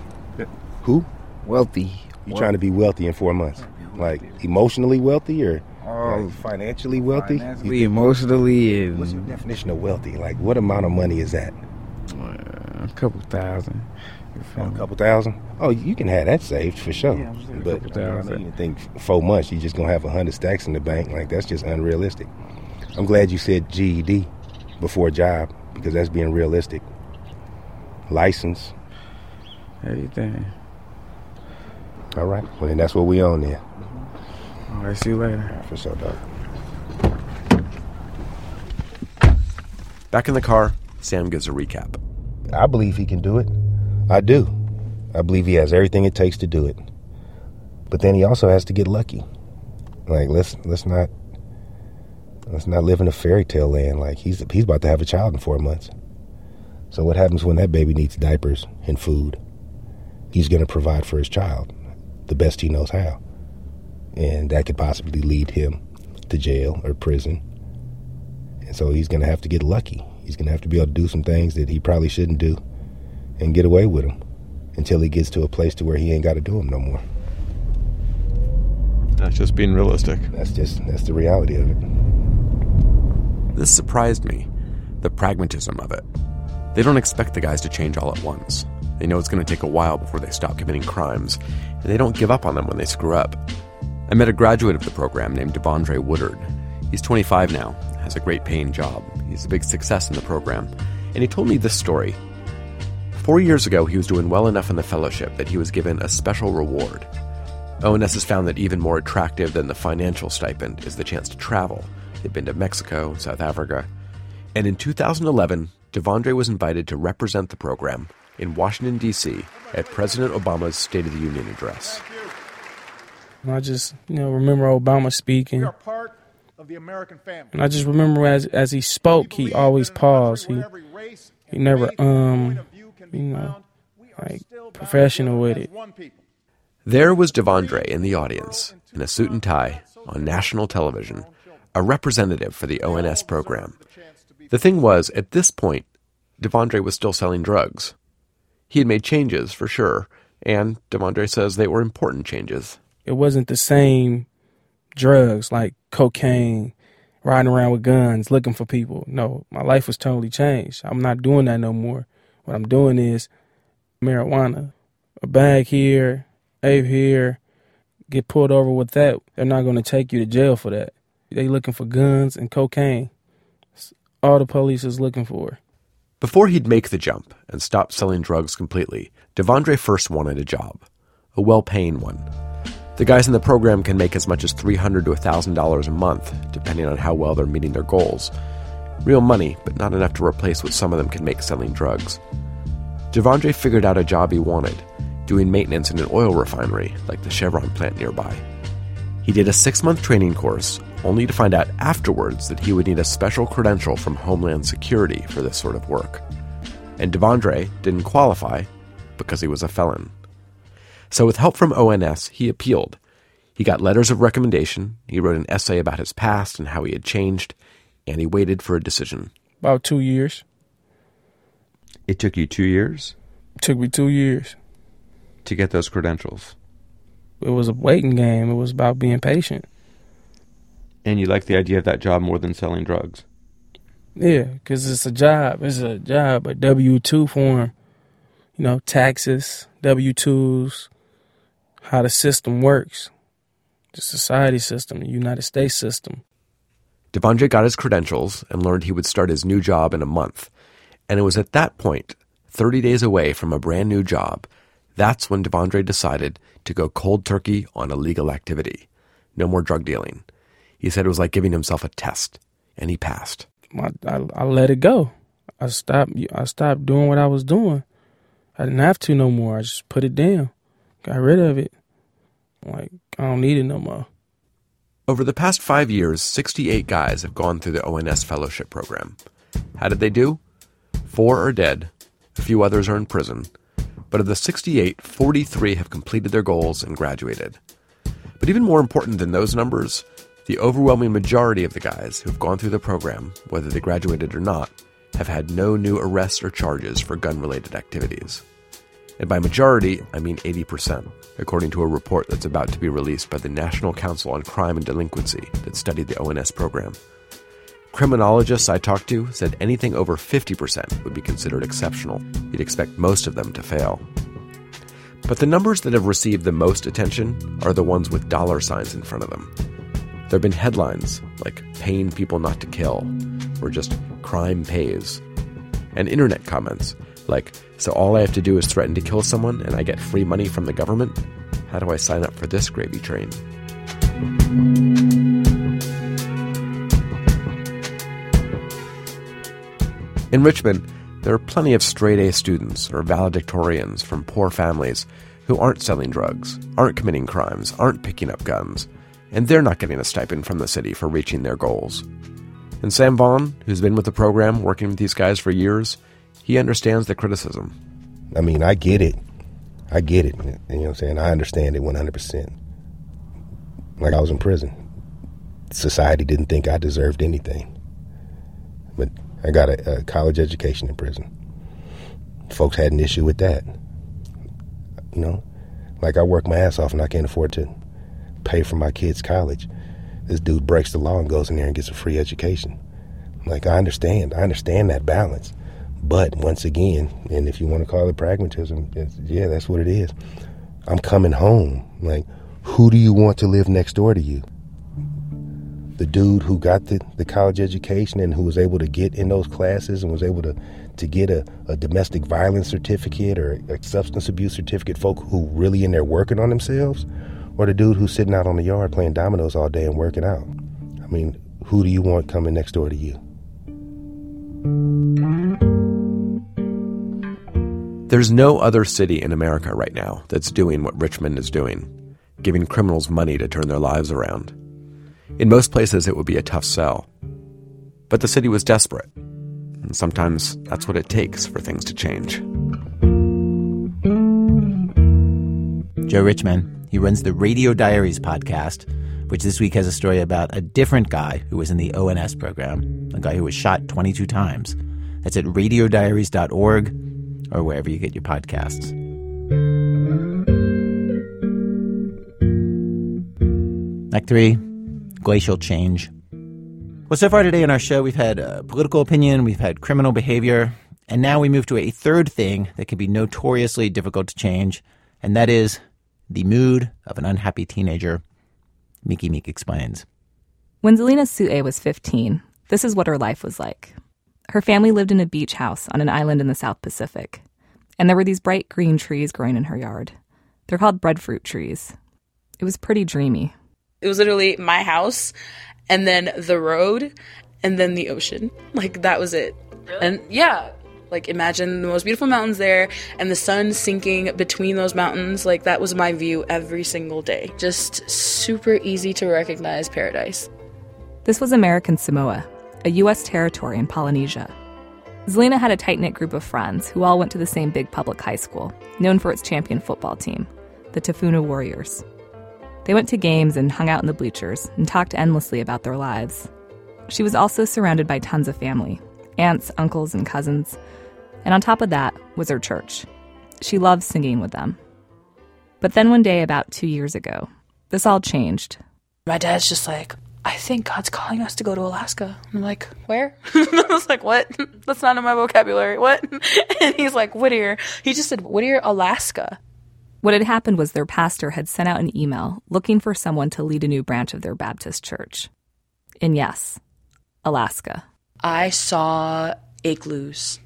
Who? Wealthy. You trying to be wealthy in four months? Like emotionally wealthy or like financially wealthy? Financially, emotionally, and what's your definition of wealthy? Like, what amount of money is that? Uh, a couple thousand. A couple thousand? Oh, you can have that saved for sure. Yeah, but couple thousand. I mean, you think four months, you're just gonna have a hundred stacks in the bank? Like that's just unrealistic. I'm glad you said GED before job because that's being realistic. License. Everything. All right. Well, then that's what we own there. All right. See you later. For sure, dog. Back in the car, Sam gives a recap. I believe he can do it. I do. I believe he has everything it takes to do it. But then he also has to get lucky. Like let's let's not let's not live in a fairy tale land. Like he's he's about to have a child in four months. So what happens when that baby needs diapers and food? He's going to provide for his child the best he knows how, and that could possibly lead him to jail or prison. And so he's going to have to get lucky. He's going to have to be able to do some things that he probably shouldn't do and get away with them until he gets to a place to where he ain't got to do them no more. That's just being realistic. That's just that's the reality of it. This surprised me, the pragmatism of it. They don't expect the guys to change all at once. They know it's going to take a while before they stop committing crimes, and they don't give up on them when they screw up. I met a graduate of the program named Devondre Woodard. He's 25 now, has a great paying job. He's a big success in the program, and he told me this story. Four years ago, he was doing well enough in the fellowship that he was given a special reward. ONS has found that even more attractive than the financial stipend is the chance to travel. They've been to Mexico, South Africa. And in 2011, Devondre was invited to represent the program in Washington, D.C. at President Obama's State of the Union address. I just, you know, remember Obama speaking. We are part of the American family. And I just remember as as he spoke, he always paused. He he never um you know like professional with it. There was Devondre in the audience in a suit and tie on national television, a representative for the ONS program. The thing was, at this point, Devondre was still selling drugs. He had made changes, for sure, and Devondre says they were important changes. It wasn't the same drugs like cocaine, riding around with guns, looking for people. No, my life was totally changed. I'm not doing that no more. What I'm doing is marijuana. A bag here, ape here, get pulled over with that. They're not going to take you to jail for that. They're looking for guns and cocaine. all the police is looking for. Before he'd make the jump and stop selling drugs completely, Devondre first wanted a job, a well paying one. The guys in the program can make as much as 300 to $1,000 a month, depending on how well they're meeting their goals. Real money, but not enough to replace what some of them can make selling drugs. Devondre figured out a job he wanted, doing maintenance in an oil refinery like the Chevron plant nearby. He did a six month training course, only to find out afterwards that he would need a special credential from Homeland Security for this sort of work. And Devondre didn't qualify because he was a felon. So, with help from ONS, he appealed. He got letters of recommendation, he wrote an essay about his past and how he had changed, and he waited for a decision. About two years. It took you two years? It took me two years. To get those credentials? it was a waiting game. It was about being patient. And you like the idea of that job more than selling drugs? Yeah, because it's a job. It's a job, a W two form. You know, taxes, W twos, how the system works, the society system, the United States system. Devondre got his credentials and learned he would start his new job in a month. And it was at that point, 30 days away from a brand new job, That's when Devondre decided to go cold turkey on illegal activity. No more drug dealing. He said it was like giving himself a test, and he passed. I, I, I let it go. I stopped. I stopped doing what I was doing. I didn't have to no more. I just put it down, got rid of it. Like I don't need it no more. Over the past five years, 68 guys have gone through the ONS fellowship program. How did they do? Four are dead, a few others are in prison, but of the 68, 43 have completed their goals and graduated. But even more important than those numbers, the overwhelming majority of the guys who've gone through the program, whether they graduated or not, have had no new arrests or charges for gun related activities. And by majority, I mean 80%, according to a report that's about to be released by the National Council on Crime and Delinquency that studied the ONS program. Criminologists I talked to said anything over 50% would be considered exceptional. You'd expect most of them to fail. But the numbers that have received the most attention are the ones with dollar signs in front of them. There have been headlines like paying people not to kill, or just crime pays, and internet comments like, so all I have to do is threaten to kill someone and I get free money from the government? How do I sign up for this gravy train? In Richmond, there are plenty of straight A students or valedictorians from poor families who aren't selling drugs, aren't committing crimes, aren't picking up guns, and they're not getting a stipend from the city for reaching their goals. And Sam Vaughn, who's been with the program working with these guys for years, he understands the criticism. I mean, I get it. I get it. You know what I'm saying? I understand it 100%. Like I was in prison. Society didn't think I deserved anything. But I got a, a college education in prison. Folks had an issue with that. You know, like I work my ass off and I can't afford to pay for my kids' college. This dude breaks the law and goes in there and gets a free education. Like I understand, I understand that balance. But once again, and if you want to call it pragmatism, yeah, that's what it is. I'm coming home. Like, who do you want to live next door to you? the dude who got the, the college education and who was able to get in those classes and was able to, to get a, a domestic violence certificate or a substance abuse certificate, folk who really in there working on themselves, or the dude who's sitting out on the yard playing dominoes all day and working out. I mean, who do you want coming next door to you? There's no other city in America right now that's doing what Richmond is doing, giving criminals money to turn their lives around. In most places, it would be a tough sell. But the city was desperate. And sometimes that's what it takes for things to change. Joe Richman, he runs the Radio Diaries podcast, which this week has a story about a different guy who was in the ONS program, a guy who was shot 22 times. That's at radiodiaries.org or wherever you get your podcasts. Act 3 glacial change. Well, so far today in our show, we've had uh, political opinion, we've had criminal behavior, and now we move to a third thing that can be notoriously difficult to change, and that is the mood of an unhappy teenager. Miki Meek explains. When Zelina Su'e was 15, this is what her life was like. Her family lived in a beach house on an island in the South Pacific, and there were these bright green trees growing in her yard. They're called breadfruit trees. It was pretty dreamy. It was literally my house and then the road and then the ocean. Like that was it. Really? And yeah, like imagine the most beautiful mountains there and the sun sinking between those mountains. Like that was my view every single day. Just super easy to recognize paradise. This was American Samoa, a U.S. territory in Polynesia. Zelina had a tight knit group of friends who all went to the same big public high school, known for its champion football team, the Tafuna Warriors. They went to games and hung out in the bleachers and talked endlessly about their lives. She was also surrounded by tons of family aunts, uncles, and cousins. And on top of that was her church. She loved singing with them. But then one day, about two years ago, this all changed. My dad's just like, I think God's calling us to go to Alaska. I'm like, where? I was like, what? That's not in my vocabulary. What? And he's like, Whittier. He just said, Whittier, Alaska. What had happened was their pastor had sent out an email looking for someone to lead a new branch of their Baptist church. In yes, Alaska. I saw igloos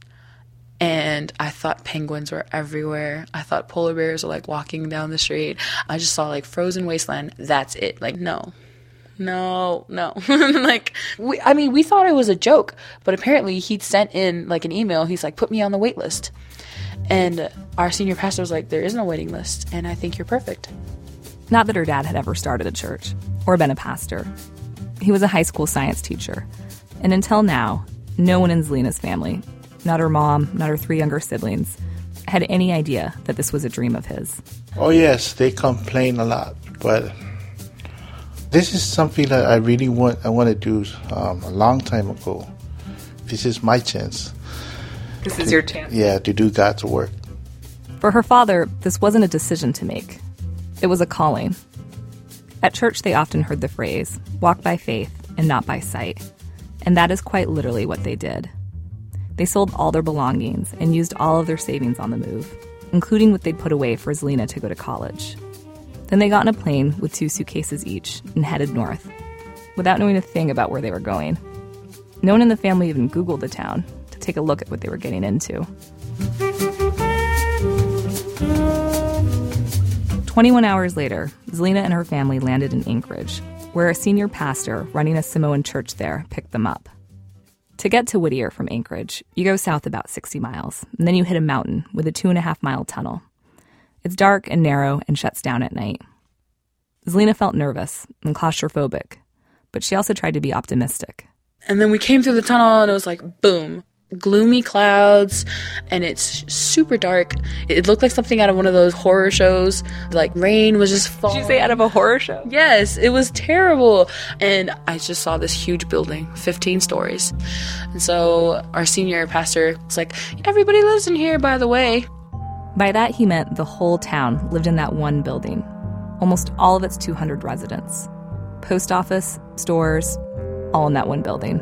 and and I thought penguins were everywhere. I thought polar bears were like walking down the street. I just saw like frozen wasteland. That's it. Like, no. No, no. like, we, I mean, we thought it was a joke, but apparently he'd sent in like an email. He's like, put me on the wait list. And our senior pastor was like, there is no waiting list, and I think you're perfect. Not that her dad had ever started a church or been a pastor. He was a high school science teacher. And until now, no one in Zelina's family, not her mom, not her three younger siblings, had any idea that this was a dream of his. Oh, yes, they complain a lot, but this is something that I really want. I want to do um, a long time ago. This is my chance. This is your chance. Yeah, to do God's work. For her father, this wasn't a decision to make. It was a calling. At church, they often heard the phrase, walk by faith and not by sight. And that is quite literally what they did. They sold all their belongings and used all of their savings on the move, including what they'd put away for Zelina to go to college. Then they got in a plane with two suitcases each and headed north, without knowing a thing about where they were going. No one in the family even Googled the town to take a look at what they were getting into. 21 hours later, Zelina and her family landed in Anchorage, where a senior pastor running a Samoan church there picked them up. To get to Whittier from Anchorage, you go south about 60 miles, and then you hit a mountain with a two and a half mile tunnel. It's dark and narrow and shuts down at night. Zelina felt nervous and claustrophobic, but she also tried to be optimistic. And then we came through the tunnel and it was like, boom, gloomy clouds and it's super dark. It looked like something out of one of those horror shows. Like rain was just falling. Did you say out of a horror show? Yes, it was terrible. And I just saw this huge building, 15 stories. And so our senior pastor was like, everybody lives in here, by the way. By that, he meant the whole town lived in that one building, almost all of its 200 residents. Post office, stores, all in that one building.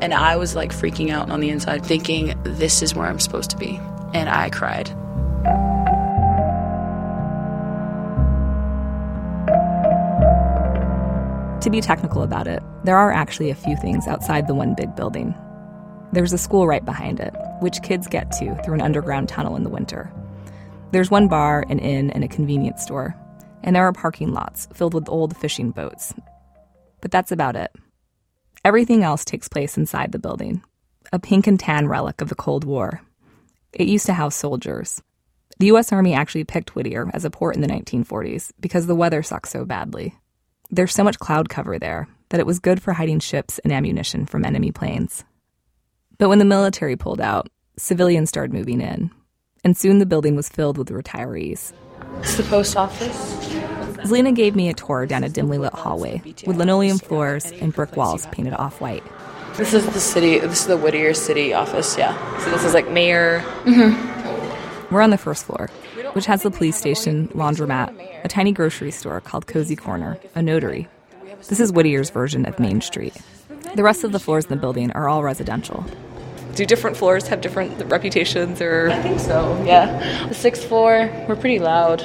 And I was like freaking out on the inside, thinking, this is where I'm supposed to be. And I cried. To be technical about it, there are actually a few things outside the one big building. There's a school right behind it, which kids get to through an underground tunnel in the winter. There's one bar, an inn, and a convenience store. And there are parking lots filled with old fishing boats. But that's about it. Everything else takes place inside the building, a pink and tan relic of the Cold War. It used to house soldiers. The U.S. Army actually picked Whittier as a port in the 1940s because the weather sucked so badly. There's so much cloud cover there that it was good for hiding ships and ammunition from enemy planes. But when the military pulled out, civilians started moving in, and soon the building was filled with retirees. It's the post office. Zelina gave me a tour down a dimly lit hallway with linoleum floors and brick walls painted off white. This is the city, this is the Whittier City office, yeah. So this is like mayor. Mm-hmm. We're on the first floor, which has the police station, laundromat, a tiny grocery store called Cozy Corner, a notary. This is Whittier's version of Main Street. The rest of the floors in the building are all residential. Do different floors have different reputations or I think so, yeah. The sixth floor, we're pretty loud.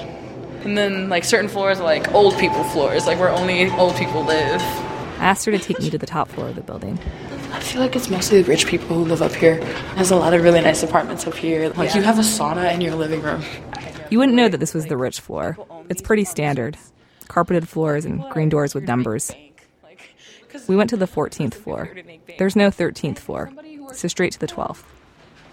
And then like certain floors are like old people floors, like where only old people live. I asked her to take me to the top floor of the building. I feel like it's mostly the rich people who live up here. There's a lot of really nice apartments up here. Like you have a sauna in your living room. You wouldn't know that this was the rich floor. It's pretty standard. Carpeted floors and green doors with numbers. We went to the 14th floor. There's no 13th floor, so straight to the 12th.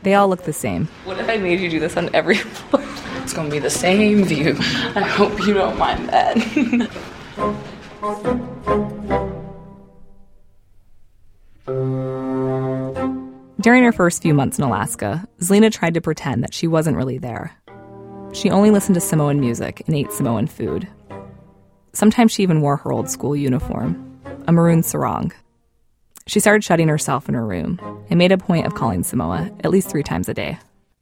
They all look the same. What if I made you do this on every floor? It's gonna be the same view. I hope you don't mind that. During her first few months in Alaska, Zelina tried to pretend that she wasn't really there. She only listened to Samoan music and ate Samoan food. Sometimes she even wore her old school uniform, a maroon sarong. She started shutting herself in her room and made a point of calling Samoa at least three times a day.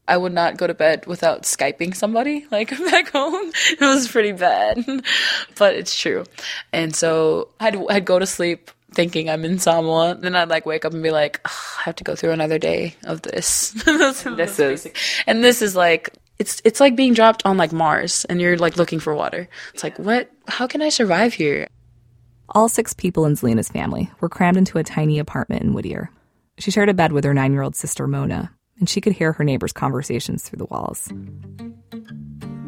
I would not go to bed without Skyping somebody, like back home. It was pretty bad, but it's true. And so I'd, I'd go to sleep thinking I'm in Samoa. Then I'd like wake up and be like, I have to go through another day of this. this is. And this is like, it's, it's like being dropped on like Mars and you're like looking for water. It's like, what, how can I survive here? All six people in Zelina's family were crammed into a tiny apartment in Whittier. She shared a bed with her nine year old sister Mona, and she could hear her neighbors' conversations through the walls.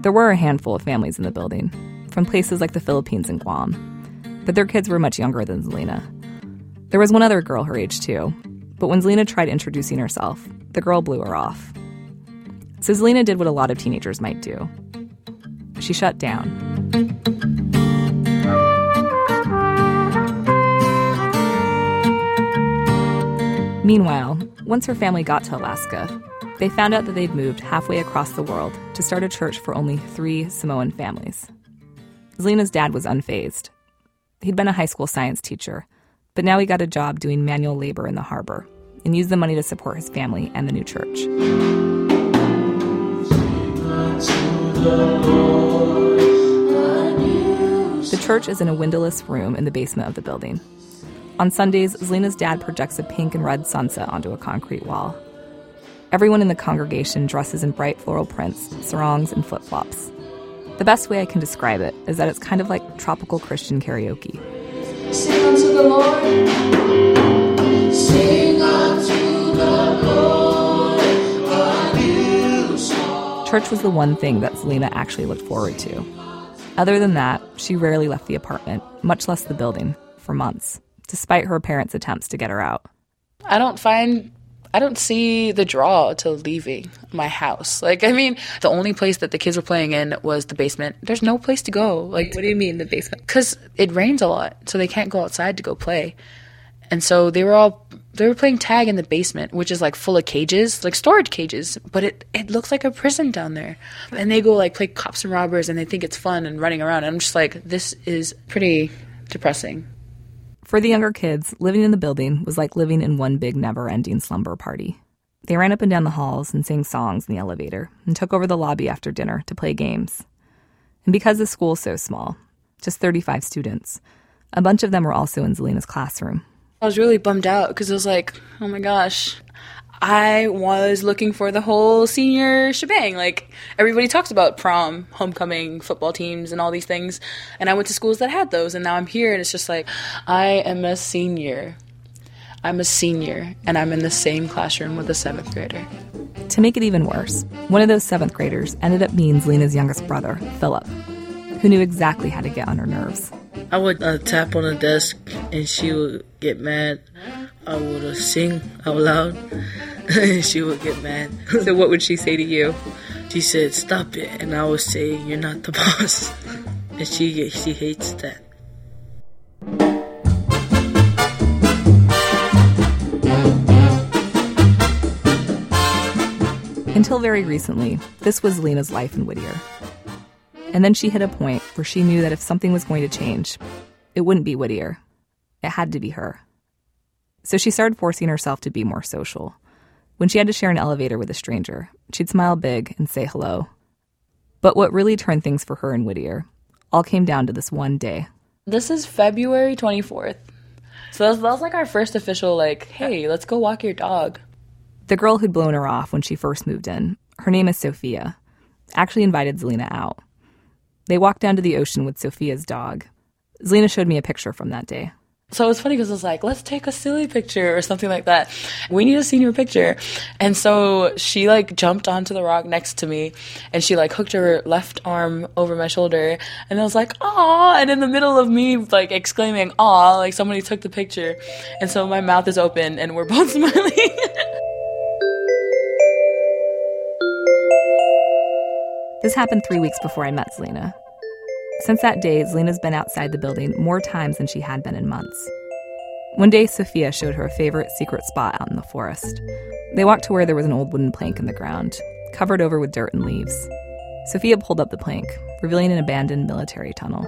There were a handful of families in the building, from places like the Philippines and Guam, but their kids were much younger than Zelina. There was one other girl her age, too, but when Zelina tried introducing herself, the girl blew her off. So Zelina did what a lot of teenagers might do she shut down. Meanwhile, once her family got to Alaska, they found out that they'd moved halfway across the world to start a church for only three Samoan families. Zelina's dad was unfazed. He'd been a high school science teacher, but now he got a job doing manual labor in the harbor and used the money to support his family and the new church. The church is in a windowless room in the basement of the building. On Sundays, Zelina's dad projects a pink and red sunset onto a concrete wall. Everyone in the congregation dresses in bright floral prints, sarongs, and flip flops. The best way I can describe it is that it's kind of like tropical Christian karaoke. Sing unto the Lord. Sing unto the Lord a new song. Church was the one thing that Zelina actually looked forward to. Other than that, she rarely left the apartment, much less the building, for months, despite her parents' attempts to get her out. I don't find I don't see the draw to leaving my house. Like, I mean, the only place that the kids were playing in was the basement. There's no place to go. Like, what do you mean the basement? Because it rains a lot, so they can't go outside to go play. And so they were all they were playing tag in the basement, which is like full of cages, like storage cages, but it it looks like a prison down there. And they go like play cops and robbers, and they think it's fun and running around. And I'm just like, this is pretty depressing. For the younger kids, living in the building was like living in one big never ending slumber party. They ran up and down the halls and sang songs in the elevator and took over the lobby after dinner to play games. And because the school's so small, just 35 students, a bunch of them were also in Zelina's classroom. I was really bummed out because it was like, oh my gosh, I was looking for the whole senior shebang. Like everybody talks about prom, homecoming, football teams, and all these things. And I went to schools that had those, and now I'm here, and it's just like, I am a senior. I'm a senior, and I'm in the same classroom with a seventh grader. To make it even worse, one of those seventh graders ended up being Lena's youngest brother, Philip, who knew exactly how to get on her nerves. I would uh, tap on the desk, and she would get mad. I would uh, sing out loud, and she would get mad. so, what would she say to you? She said, "Stop it," and I would say, "You're not the boss," and she she hates that. Until very recently, this was Lena's life in Whittier. And then she hit a point where she knew that if something was going to change, it wouldn't be Whittier. It had to be her. So she started forcing herself to be more social. When she had to share an elevator with a stranger, she'd smile big and say hello. But what really turned things for her and Whittier all came down to this one day. This is February 24th. So that was, that was like our first official, like, hey, let's go walk your dog. The girl who'd blown her off when she first moved in, her name is Sophia, actually invited Zelina out. They walked down to the ocean with Sophia's dog. Zelina showed me a picture from that day. So it was funny because it was like, let's take a silly picture or something like that. We need a senior picture. And so she like jumped onto the rock next to me and she like hooked her left arm over my shoulder. And I was like, aw. And in the middle of me like exclaiming, aw, like somebody took the picture. And so my mouth is open and we're both smiling. This happened three weeks before I met Zelina. Since that day, Zelina's been outside the building more times than she had been in months. One day, Sophia showed her a favorite secret spot out in the forest. They walked to where there was an old wooden plank in the ground, covered over with dirt and leaves. Sophia pulled up the plank, revealing an abandoned military tunnel.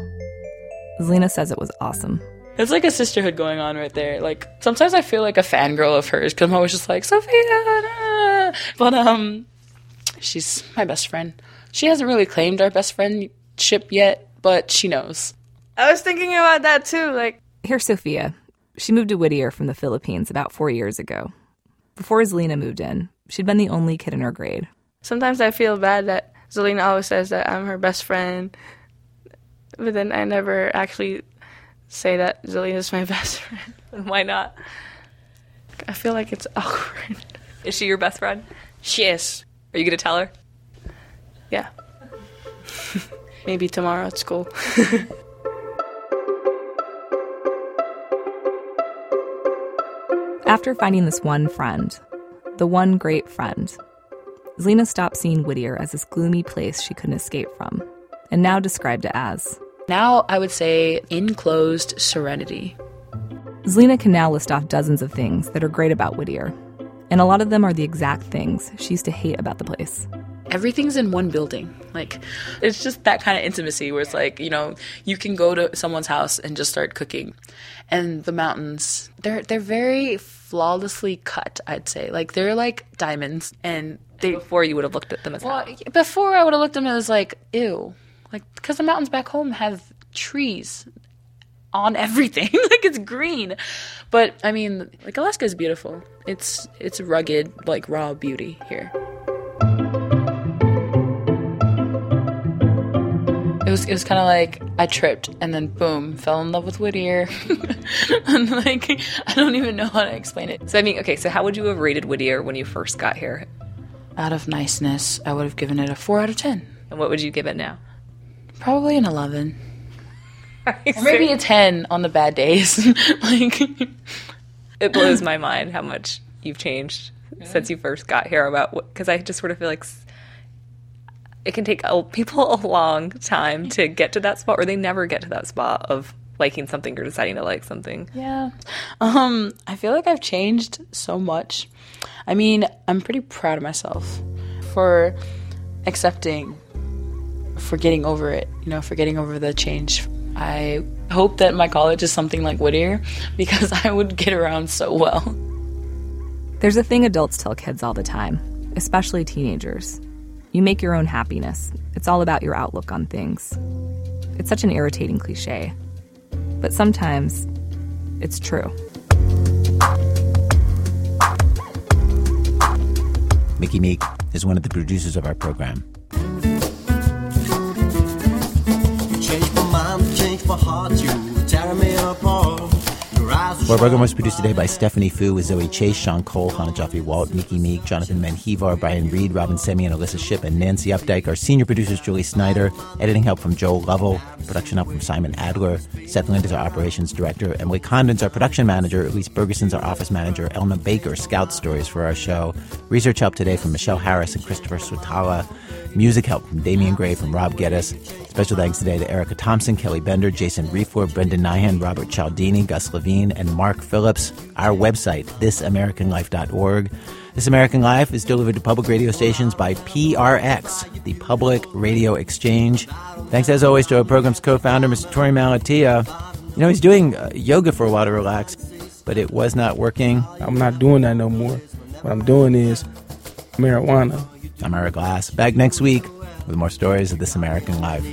Zelina says it was awesome. It's like a sisterhood going on right there. Like sometimes I feel like a fangirl of hers because I'm always just like Sophia, but um, she's my best friend. She hasn't really claimed our best friendship yet, but she knows. I was thinking about that too. Like, here's Sophia. She moved to Whittier from the Philippines about four years ago. Before Zelina moved in, she'd been the only kid in her grade. Sometimes I feel bad that Zelina always says that I'm her best friend, but then I never actually say that Zelina's my best friend. And why not? I feel like it's awkward. Is she your best friend? She is. Are you going to tell her? Yeah. Maybe tomorrow at school. After finding this one friend, the one great friend, Zelina stopped seeing Whittier as this gloomy place she couldn't escape from, and now described it as. Now I would say enclosed serenity. Zelina can now list off dozens of things that are great about Whittier, and a lot of them are the exact things she used to hate about the place. Everything's in one building. Like, it's just that kind of intimacy where it's like, you know, you can go to someone's house and just start cooking. And the mountains, they're they're very flawlessly cut, I'd say. Like they're like diamonds and they before you would have looked at them as well, before I would have looked at them as like, ew. Like because the mountains back home have trees on everything. like it's green. But I mean, like Alaska is beautiful. It's it's rugged, like raw beauty here. Was it was kind of like I tripped and then boom, fell in love with Whittier. and like I don't even know how to explain it. So I mean, okay, so how would you have rated Whittier when you first got here? Out of niceness, I would have given it a 4 out of 10. And what would you give it now? Probably an 11. or maybe a 10 on the bad days. like it blows my mind how much you've changed since you first got here about what cuz I just sort of feel like it can take a, people a long time to get to that spot or they never get to that spot of liking something or deciding to like something. Yeah. Um I feel like I've changed so much. I mean, I'm pretty proud of myself for accepting for getting over it, you know, for getting over the change. I hope that my college is something like Whittier because I would get around so well. There's a thing adults tell kids all the time, especially teenagers. You make your own happiness. It's all about your outlook on things. It's such an irritating cliche. But sometimes it's true. Miki Meek is one of the producers of our program. Our program was produced today by Stephanie Foo with Zoe Chase, Sean Cole, Hanna Jaffe Walt, Miki Meek, Jonathan Menjivar, Brian Reed, Robyn Semien, and Alissa Shipp, and Nancy Updike. Our senior producers, Julie Snyder. Editing help from Joel Lovell. Production help from Simon Adler. Seth Lind is our operations director. Emily Condon's our production manager. Elise Bergerson's our office manager. Elna Baker scouts stories for our show. Research help today from Michelle Harris and Christopher Swetala. Music help from Damien Graef from Rob Geddis. Special thanks today to Erica Thompson, Kelly Bender, Jason Reifler, Brendan Nyhan, Robert Cialdini, Gus Levine, and Mark Phillips. Our website, thisamericanlife.org. This American Life is delivered to public radio stations by PRX, the Public Radio Exchange. Thanks as always to our program's co-founder, Mr. Torey Malatia. You know, he's doing uh, yoga for a while to relax, but it was not working. I'm not doing that no more. What I'm doing is marijuana. I'm Ira Glass. Back next week with more stories of This American Life.